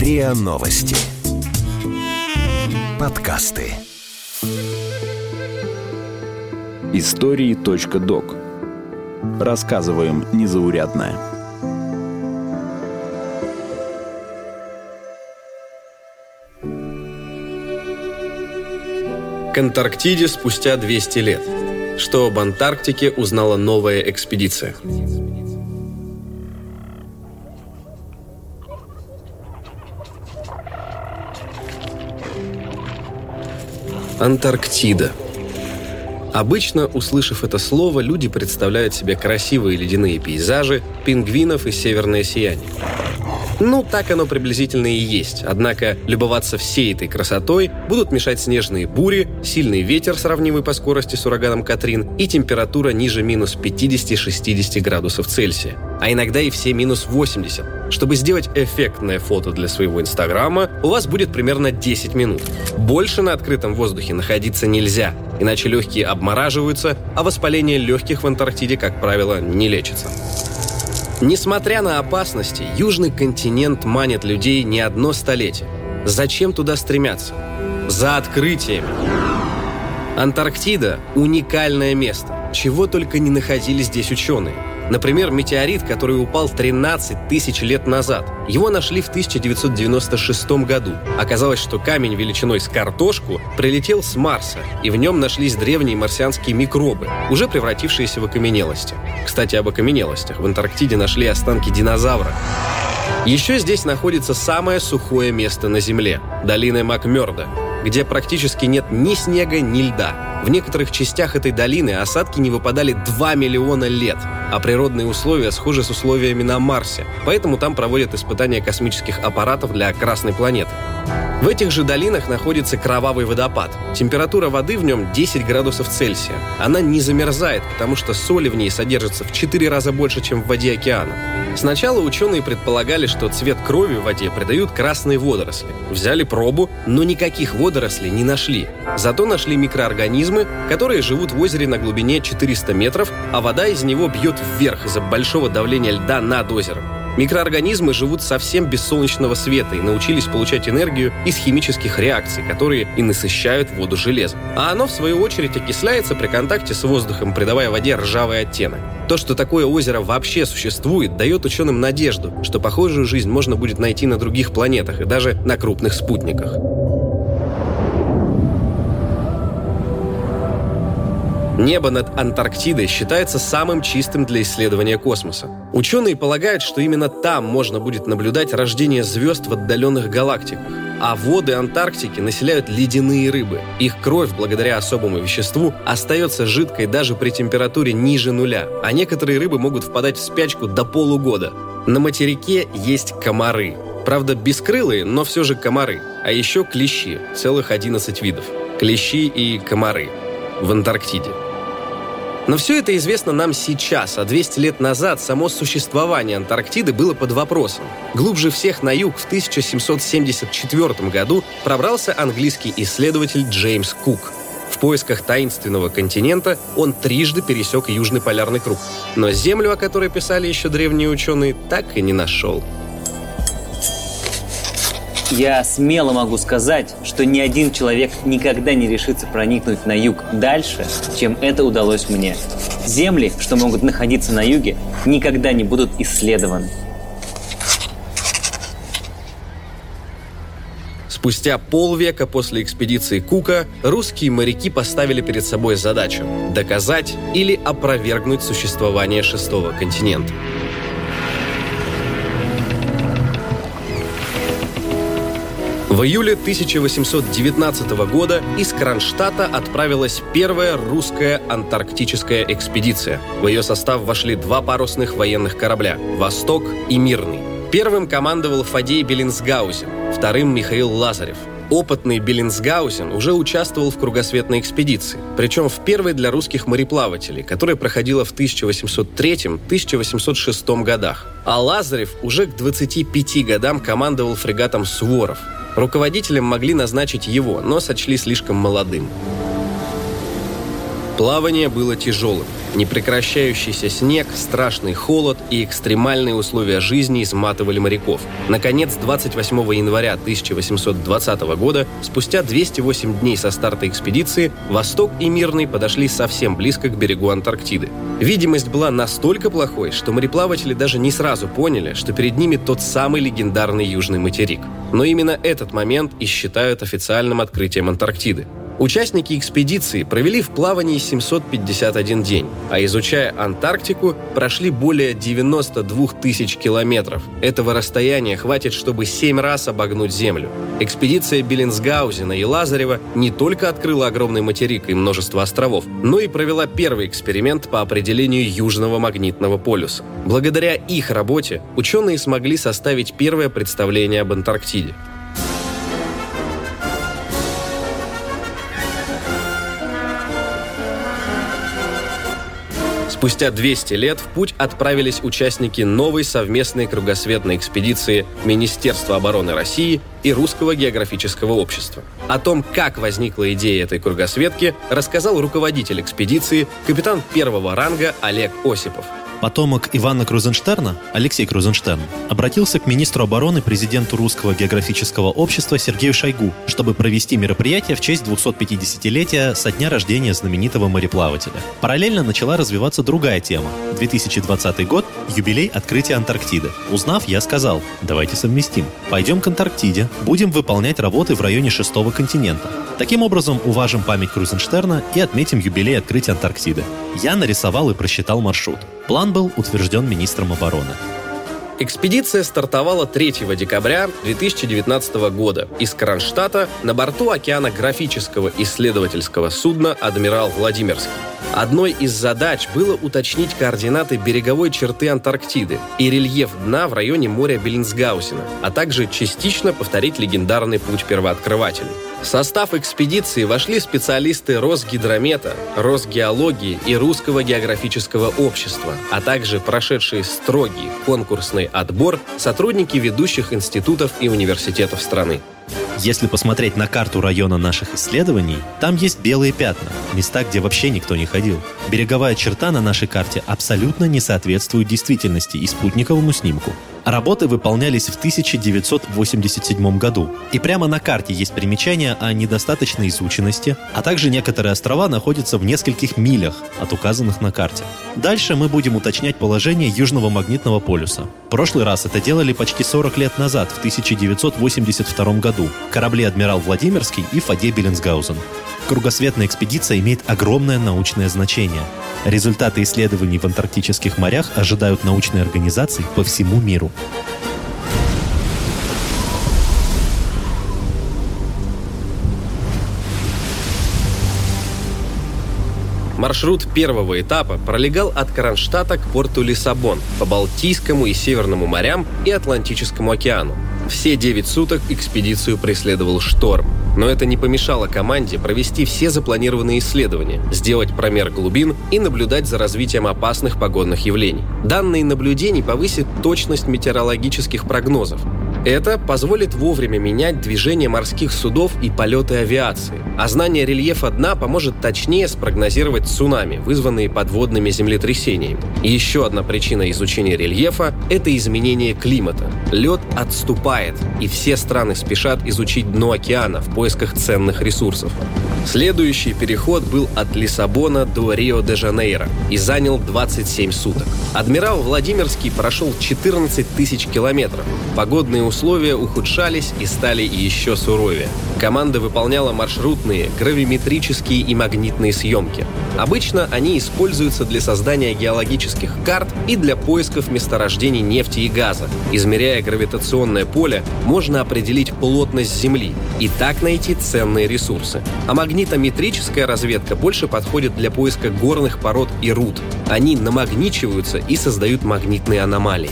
РИА Новости. Подкасты. Истории .док. Рассказываем незаурядное. К Антарктиде спустя 200 лет. Что об Антарктике узнала новая экспедиция. Антарктида. Обычно, услышав это слово, люди представляют себе красивые ледяные пейзажи, пингвинов и северное сияние. Ну, так оно приблизительно и есть. Однако любоваться всей этой красотой будут мешать снежные бури, сильный ветер, сравнимый по скорости с ураганом Катрин, и температура ниже минус 50-60 градусов Цельсия. А иногда и все минус 80. Чтобы сделать эффектное фото для своего инстаграма, у вас будет примерно 10 минут. Больше на открытом воздухе находиться нельзя, иначе легкие обмораживаются, а воспаление легких в Антарктиде, как правило, не лечится. Несмотря на опасности, Южный континент манит людей не одно столетие. Зачем туда стремятся? За открытиями. Антарктида – уникальное место. Чего только не находили здесь ученые – Например, метеорит, который упал 13 тысяч лет назад. Его нашли в 1996 году. Оказалось, что камень величиной с картошку прилетел с Марса, и в нем нашлись древние марсианские микробы, уже превратившиеся в окаменелости. Кстати, об окаменелостях. В Антарктиде нашли останки динозавра. Еще здесь находится самое сухое место на Земле – долина Макмерда, где практически нет ни снега, ни льда. В некоторых частях этой долины осадки не выпадали 2 миллиона лет, а природные условия схожи с условиями на Марсе, поэтому там проводят испытания космических аппаратов для Красной планеты. В этих же долинах находится кровавый водопад. Температура воды в нем 10 градусов Цельсия. Она не замерзает, потому что соли в ней содержится в 4 раза больше, чем в воде океана. Сначала ученые предполагали, что цвет крови в воде придают красные водоросли. Взяли пробу, но никаких водорослей не нашли. Зато нашли микроорганизмы, которые живут в озере на глубине 400 метров, а вода из него бьет вверх из-за большого давления льда над озером. Микроорганизмы живут совсем без солнечного света и научились получать энергию из химических реакций, которые и насыщают воду железом. А оно, в свою очередь, окисляется при контакте с воздухом, придавая воде ржавый оттенок. То, что такое озеро вообще существует, дает ученым надежду, что похожую жизнь можно будет найти на других планетах и даже на крупных спутниках. Небо над Антарктидой считается самым чистым для исследования космоса. Ученые полагают, что именно там можно будет наблюдать рождение звезд в отдаленных галактиках. А воды Антарктики населяют ледяные рыбы. Их кровь, благодаря особому веществу, остается жидкой даже при температуре ниже нуля, а некоторые рыбы могут впадать в спячку до полугода. На материке есть комары. Правда, бескрылые, но все же комары. А еще клещи, целых 11 видов. Клещи и комары в Антарктиде. Но все это известно нам сейчас, а 200 лет назад само существование Антарктиды было под вопросом. Глубже всех на юг в 1774 году пробрался английский исследователь Джеймс Кук. В поисках таинственного континента он трижды пересек Южный полярный круг. Но Землю, о которой писали еще древние ученые, так и не нашел. Я смело могу сказать, что ни один человек никогда не решится проникнуть на юг дальше, чем это удалось мне. Земли, что могут находиться на юге, никогда не будут исследованы. Спустя полвека после экспедиции Кука русские моряки поставили перед собой задачу – доказать или опровергнуть существование шестого континента. В июле 1819 года из Кронштадта отправилась первая русская антарктическая экспедиция. В ее состав вошли два парусных военных корабля «Восток» и «Мирный». Первым командовал Фадей Беллинсгаузен, вторым Михаил Лазарев. Опытный Беллинсгаузен уже участвовал в кругосветной экспедиции, причем в первой для русских мореплавателей, которая проходила в 1803-1806 годах. А Лазарев уже к 25 годам командовал фрегатом «Суворов», Руководителем могли назначить его, но сочли слишком молодым. Плавание было тяжелым. Непрекращающийся снег, страшный холод и экстремальные условия жизни изматывали моряков. Наконец, 28 января 1820 года, спустя 208 дней со старта экспедиции, Восток и Мирный подошли совсем близко к берегу Антарктиды. Видимость была настолько плохой, что мореплаватели даже не сразу поняли, что перед ними тот самый легендарный Южный материк. Но именно этот момент и считают официальным открытием Антарктиды. Участники экспедиции провели в плавании 751 день, а изучая Антарктику, прошли более 92 тысяч километров. Этого расстояния хватит, чтобы 7 раз обогнуть Землю. Экспедиция Беллинсгаузена и Лазарева не только открыла огромный материк и множество островов, но и провела первый эксперимент по определению Южного магнитного полюса. Благодаря их работе ученые смогли составить первое представление об Антарктиде. Спустя 200 лет в путь отправились участники новой совместной кругосветной экспедиции Министерства обороны России и Русского географического общества. О том, как возникла идея этой кругосветки, рассказал руководитель экспедиции, капитан первого ранга Олег Осипов – Потомок Ивана Крузенштерна, Алексей Крузенштерн, обратился к министру обороны президенту Русского географического общества Сергею Шойгу, чтобы провести мероприятие в честь 250-летия со дня рождения знаменитого мореплавателя. Параллельно начала развиваться другая тема. 2020 год – юбилей открытия Антарктиды. Узнав, я сказал, давайте совместим. Пойдем к Антарктиде, будем выполнять работы в районе шестого континента. Таким образом, уважим память Крузенштерна и отметим юбилей открытия Антарктиды. Я нарисовал и просчитал маршрут. План был утвержден министром обороны. Экспедиция стартовала 3 декабря 2019 года из Кронштадта на борту океанографического исследовательского судна «Адмирал Владимирский». Одной из задач было уточнить координаты береговой черты Антарктиды и рельеф дна в районе моря Беллинсгаусена, а также частично повторить легендарный путь первооткрывателей. В состав экспедиции вошли специалисты Росгидромета, Росгеологии и Русского географического общества, а также прошедшие строгий конкурсный отбор сотрудники ведущих институтов и университетов страны. Если посмотреть на карту района наших исследований, там есть белые пятна, места, где вообще никто не ходил. Береговая черта на нашей карте абсолютно не соответствует действительности и спутниковому снимку. Работы выполнялись в 1987 году. И прямо на карте есть примечания о недостаточной изученности, а также некоторые острова находятся в нескольких милях от указанных на карте. Дальше мы будем уточнять положение Южного магнитного полюса. В прошлый раз это делали почти 40 лет назад, в 1982 году. Корабли «Адмирал Владимирский» и «Фаде Беллинсгаузен». Кругосветная экспедиция имеет огромное научное значение. Результаты исследований в антарктических морях ожидают научные организации по всему миру. Маршрут первого этапа пролегал от Кронштадта к порту Лиссабон по Балтийскому и Северному морям и Атлантическому океану. Все 9 суток экспедицию преследовал шторм. Но это не помешало команде провести все запланированные исследования, сделать промер глубин и наблюдать за развитием опасных погодных явлений. Данные наблюдений повысят точность метеорологических прогнозов, это позволит вовремя менять движение морских судов и полеты авиации. А знание рельефа дна поможет точнее спрогнозировать цунами, вызванные подводными землетрясениями. Еще одна причина изучения рельефа – это изменение климата. Лед отступает, и все страны спешат изучить дно океана в поисках ценных ресурсов. Следующий переход был от Лиссабона до Рио-де-Жанейро и занял 27 суток. Адмирал Владимирский прошел 14 тысяч километров. Погодные условия ухудшались и стали еще суровее. Команда выполняла маршрутные, гравиметрические и магнитные съемки. Обычно они используются для создания геологических карт и для поисков месторождений нефти и газа. Измеряя гравитационное поле, можно определить плотность Земли и так найти ценные ресурсы. А магнитометрическая разведка больше подходит для поиска горных пород и руд. Они намагничиваются и создают магнитные аномалии.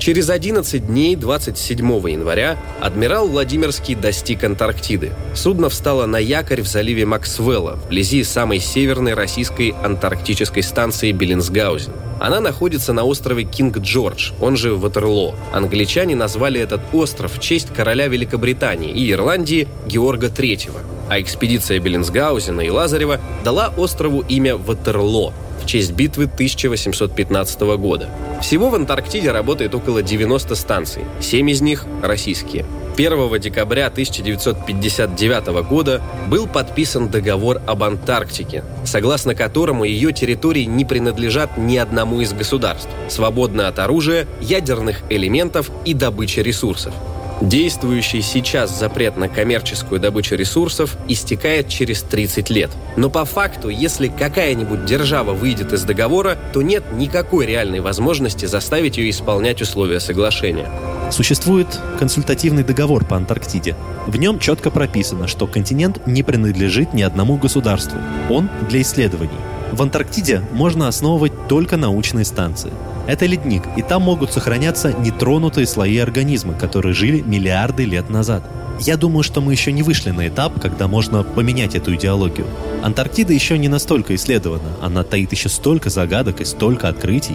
Через 11 дней 27 января адмирал Владимирский достиг Антарктиды. Судно встало на якорь в заливе Максвелла, вблизи самой северной российской антарктической станции Беллинсгаузен. Она находится на острове Кинг-Джордж, он же Ватерло. Англичане назвали этот остров в честь короля Великобритании и Ирландии Георга III. А экспедиция Беллинсгаузена и Лазарева дала острову имя Ватерло, в честь битвы 1815 года. Всего в Антарктиде работает около 90 станций, 7 из них российские. 1 декабря 1959 года был подписан договор об Антарктике, согласно которому ее территории не принадлежат ни одному из государств, свободны от оружия, ядерных элементов и добычи ресурсов. Действующий сейчас запрет на коммерческую добычу ресурсов истекает через 30 лет. Но по факту, если какая-нибудь держава выйдет из договора, то нет никакой реальной возможности заставить ее исполнять условия соглашения. Существует консультативный договор по Антарктиде. В нем четко прописано, что континент не принадлежит ни одному государству. Он для исследований. В Антарктиде можно основывать только научные станции. Это ледник, и там могут сохраняться нетронутые слои организма, которые жили миллиарды лет назад. Я думаю, что мы еще не вышли на этап, когда можно поменять эту идеологию. Антарктида еще не настолько исследована, она таит еще столько загадок и столько открытий.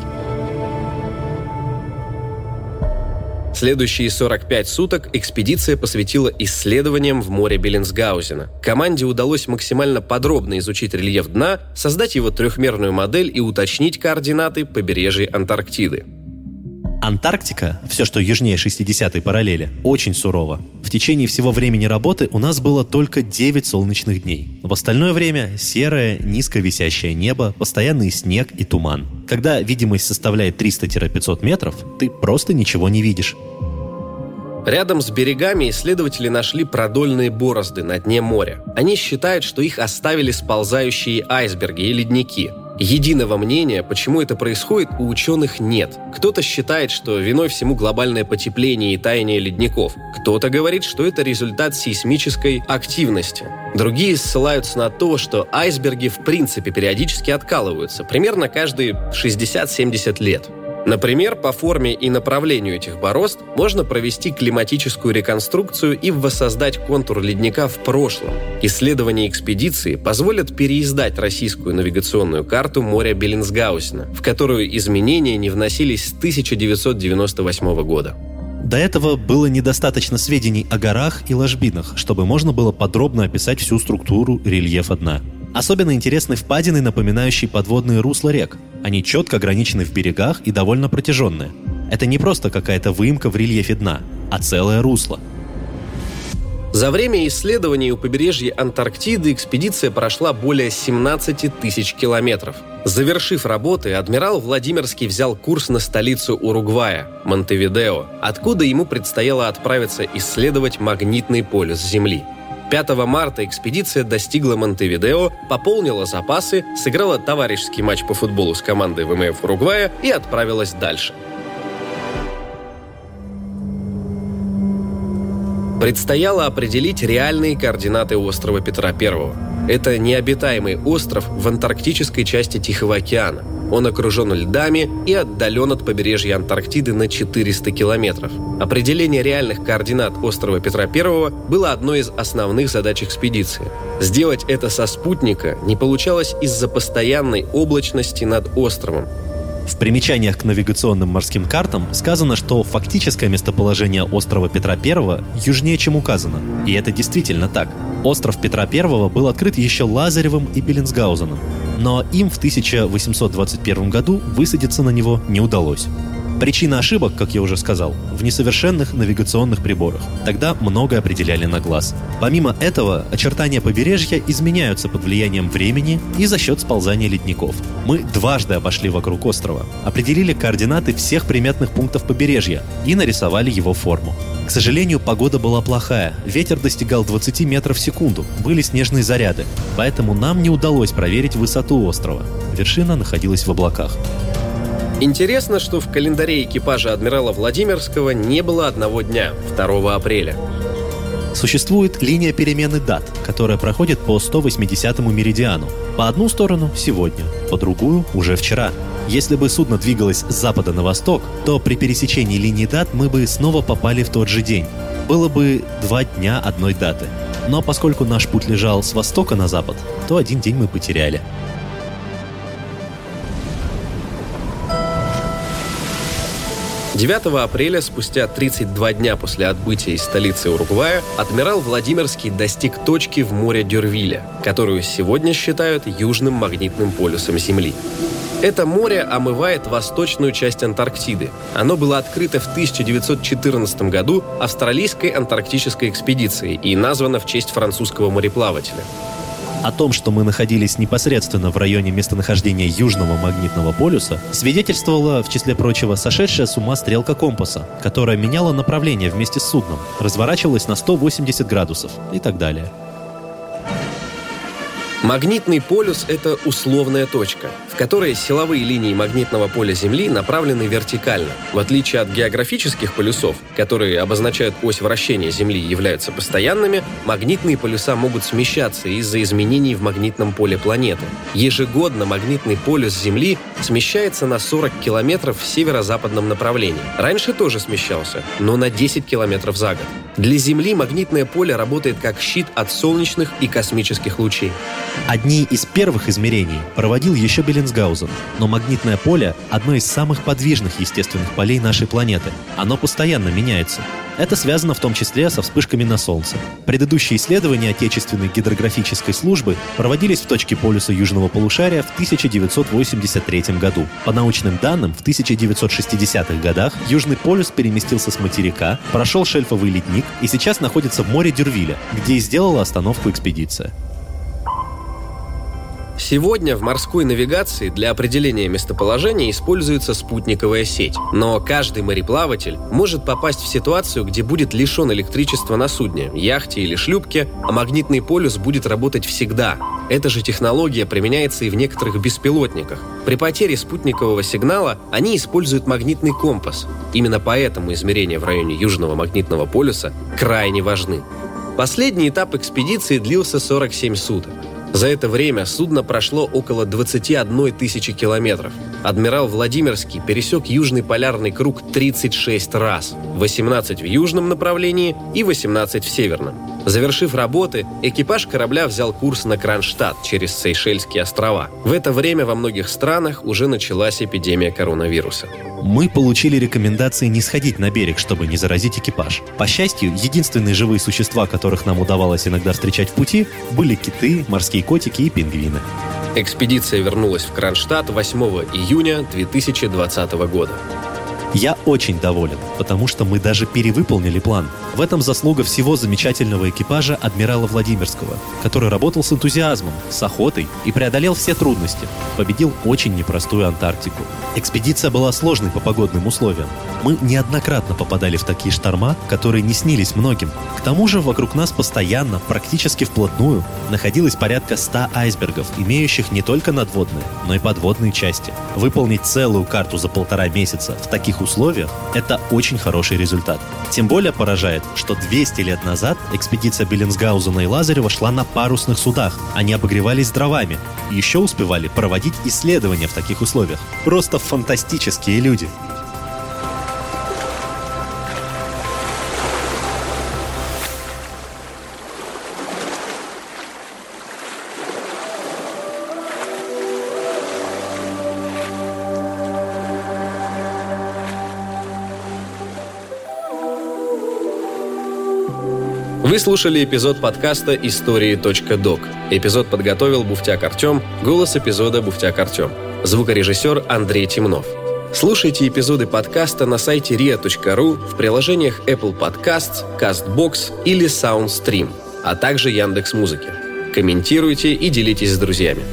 Следующие 45 суток экспедиция посвятила исследованиям в море Беллинсгаузена. Команде удалось максимально подробно изучить рельеф дна, создать его трехмерную модель и уточнить координаты побережья Антарктиды. Антарктика, все, что южнее 60-й параллели, очень сурова. В течение всего времени работы у нас было только 9 солнечных дней. В остальное время серое, низко висящее небо, постоянный снег и туман. Когда видимость составляет 300-500 метров, ты просто ничего не видишь. Рядом с берегами исследователи нашли продольные борозды на дне моря. Они считают, что их оставили сползающие айсберги и ледники – Единого мнения, почему это происходит, у ученых нет. Кто-то считает, что виной всему глобальное потепление и таяние ледников. Кто-то говорит, что это результат сейсмической активности. Другие ссылаются на то, что айсберги в принципе периодически откалываются, примерно каждые 60-70 лет. Например, по форме и направлению этих борозд можно провести климатическую реконструкцию и воссоздать контур ледника в прошлом. Исследования экспедиции позволят переиздать российскую навигационную карту моря Беллинсгаузена, в которую изменения не вносились с 1998 года. До этого было недостаточно сведений о горах и ложбинах, чтобы можно было подробно описать всю структуру рельефа дна. Особенно интересны впадины, напоминающие подводные русла рек. Они четко ограничены в берегах и довольно протяженные. Это не просто какая-то выемка в рельефе дна, а целое русло. За время исследований у побережья Антарктиды экспедиция прошла более 17 тысяч километров. Завершив работы, адмирал Владимирский взял курс на столицу Уругвая – Монтевидео, откуда ему предстояло отправиться исследовать магнитный полюс Земли – 5 марта экспедиция достигла Монтевидео, пополнила запасы, сыграла товарищеский матч по футболу с командой ВМФ Уругвая и отправилась дальше. Предстояло определить реальные координаты острова Петра I. Это необитаемый остров в антарктической части Тихого океана – он окружен льдами и отдален от побережья Антарктиды на 400 километров. Определение реальных координат острова Петра I было одной из основных задач экспедиции. Сделать это со спутника не получалось из-за постоянной облачности над островом, в примечаниях к навигационным морским картам сказано, что фактическое местоположение острова Петра I южнее, чем указано. И это действительно так. Остров Петра I был открыт еще Лазаревым и Беллинсгаузеном, но им в 1821 году высадиться на него не удалось. Причина ошибок, как я уже сказал, в несовершенных навигационных приборах. Тогда многое определяли на глаз. Помимо этого, очертания побережья изменяются под влиянием времени и за счет сползания ледников. Мы дважды обошли вокруг острова, определили координаты всех приметных пунктов побережья и нарисовали его форму. К сожалению, погода была плохая. Ветер достигал 20 метров в секунду, были снежные заряды, поэтому нам не удалось проверить высоту острова. Вершина находилась в облаках. Интересно, что в календаре экипажа адмирала Владимирского не было одного дня, 2 апреля. Существует линия перемены дат, которая проходит по 180-му меридиану. По одну сторону – сегодня, по другую – уже вчера. Если бы судно двигалось с запада на восток, то при пересечении линии дат мы бы снова попали в тот же день. Было бы два дня одной даты. Но поскольку наш путь лежал с востока на запад, то один день мы потеряли. 9 апреля, спустя 32 дня после отбытия из столицы Уругвая, адмирал Владимирский достиг точки в море Дюрвиля, которую сегодня считают южным магнитным полюсом Земли. Это море омывает восточную часть Антарктиды. Оно было открыто в 1914 году австралийской антарктической экспедицией и названо в честь французского мореплавателя. О том, что мы находились непосредственно в районе местонахождения Южного магнитного полюса, свидетельствовала, в числе прочего, сошедшая с ума стрелка компаса, которая меняла направление вместе с судном, разворачивалась на 180 градусов и так далее. Магнитный полюс – это условная точка, в которой силовые линии магнитного поля Земли направлены вертикально. В отличие от географических полюсов, которые обозначают ось вращения Земли и являются постоянными, магнитные полюса могут смещаться из-за изменений в магнитном поле планеты. Ежегодно магнитный полюс Земли смещается на 40 километров в северо-западном направлении. Раньше тоже смещался, но на 10 километров за год. Для Земли магнитное поле работает как щит от солнечных и космических лучей. Одни из первых измерений проводил еще Беллинсгаузен, но магнитное поле – одно из самых подвижных естественных полей нашей планеты. Оно постоянно меняется. Это связано в том числе со вспышками на Солнце. Предыдущие исследования Отечественной гидрографической службы проводились в точке полюса Южного полушария в 1983 году. По научным данным, в 1960-х годах Южный полюс переместился с материка, прошел шельфовый ледник и сейчас находится в море Дюрвиля, где и сделала остановку экспедиция. Сегодня в морской навигации для определения местоположения используется спутниковая сеть. Но каждый мореплаватель может попасть в ситуацию, где будет лишен электричества на судне, яхте или шлюпке, а магнитный полюс будет работать всегда. Эта же технология применяется и в некоторых беспилотниках. При потере спутникового сигнала они используют магнитный компас. Именно поэтому измерения в районе Южного магнитного полюса крайне важны. Последний этап экспедиции длился 47 суток. За это время судно прошло около 21 тысячи километров. Адмирал Владимирский пересек Южный полярный круг 36 раз, 18 в южном направлении и 18 в северном. Завершив работы, экипаж корабля взял курс на Кронштадт через Сейшельские острова. В это время во многих странах уже началась эпидемия коронавируса. Мы получили рекомендации не сходить на берег, чтобы не заразить экипаж. По счастью, единственные живые существа, которых нам удавалось иногда встречать в пути, были киты, морские котики и пингвины. Экспедиция вернулась в Кронштадт 8 июня 2020 года. Я очень доволен, потому что мы даже перевыполнили план. В этом заслуга всего замечательного экипажа адмирала Владимирского, который работал с энтузиазмом, с охотой и преодолел все трудности. Победил очень непростую Антарктику. Экспедиция была сложной по погодным условиям. Мы неоднократно попадали в такие шторма, которые не снились многим. К тому же вокруг нас постоянно, практически вплотную, находилось порядка 100 айсбергов, имеющих не только надводные, но и подводные части. Выполнить целую карту за полтора месяца в таких условиях – это очень хороший результат. Тем более поражает, что 200 лет назад экспедиция Беллинсгаузена и Лазарева шла на парусных судах. Они обогревались дровами. И еще успевали проводить исследования в таких условиях. Просто фантастические люди. Вы слушали эпизод подкаста «Истории.док». Эпизод подготовил Буфтяк Артем, голос эпизода Буфтяк Артем. Звукорежиссер Андрей Темнов. Слушайте эпизоды подкаста на сайте ria.ru в приложениях Apple Podcasts, CastBox или SoundStream, а также Яндекс.Музыки. Комментируйте и делитесь с друзьями.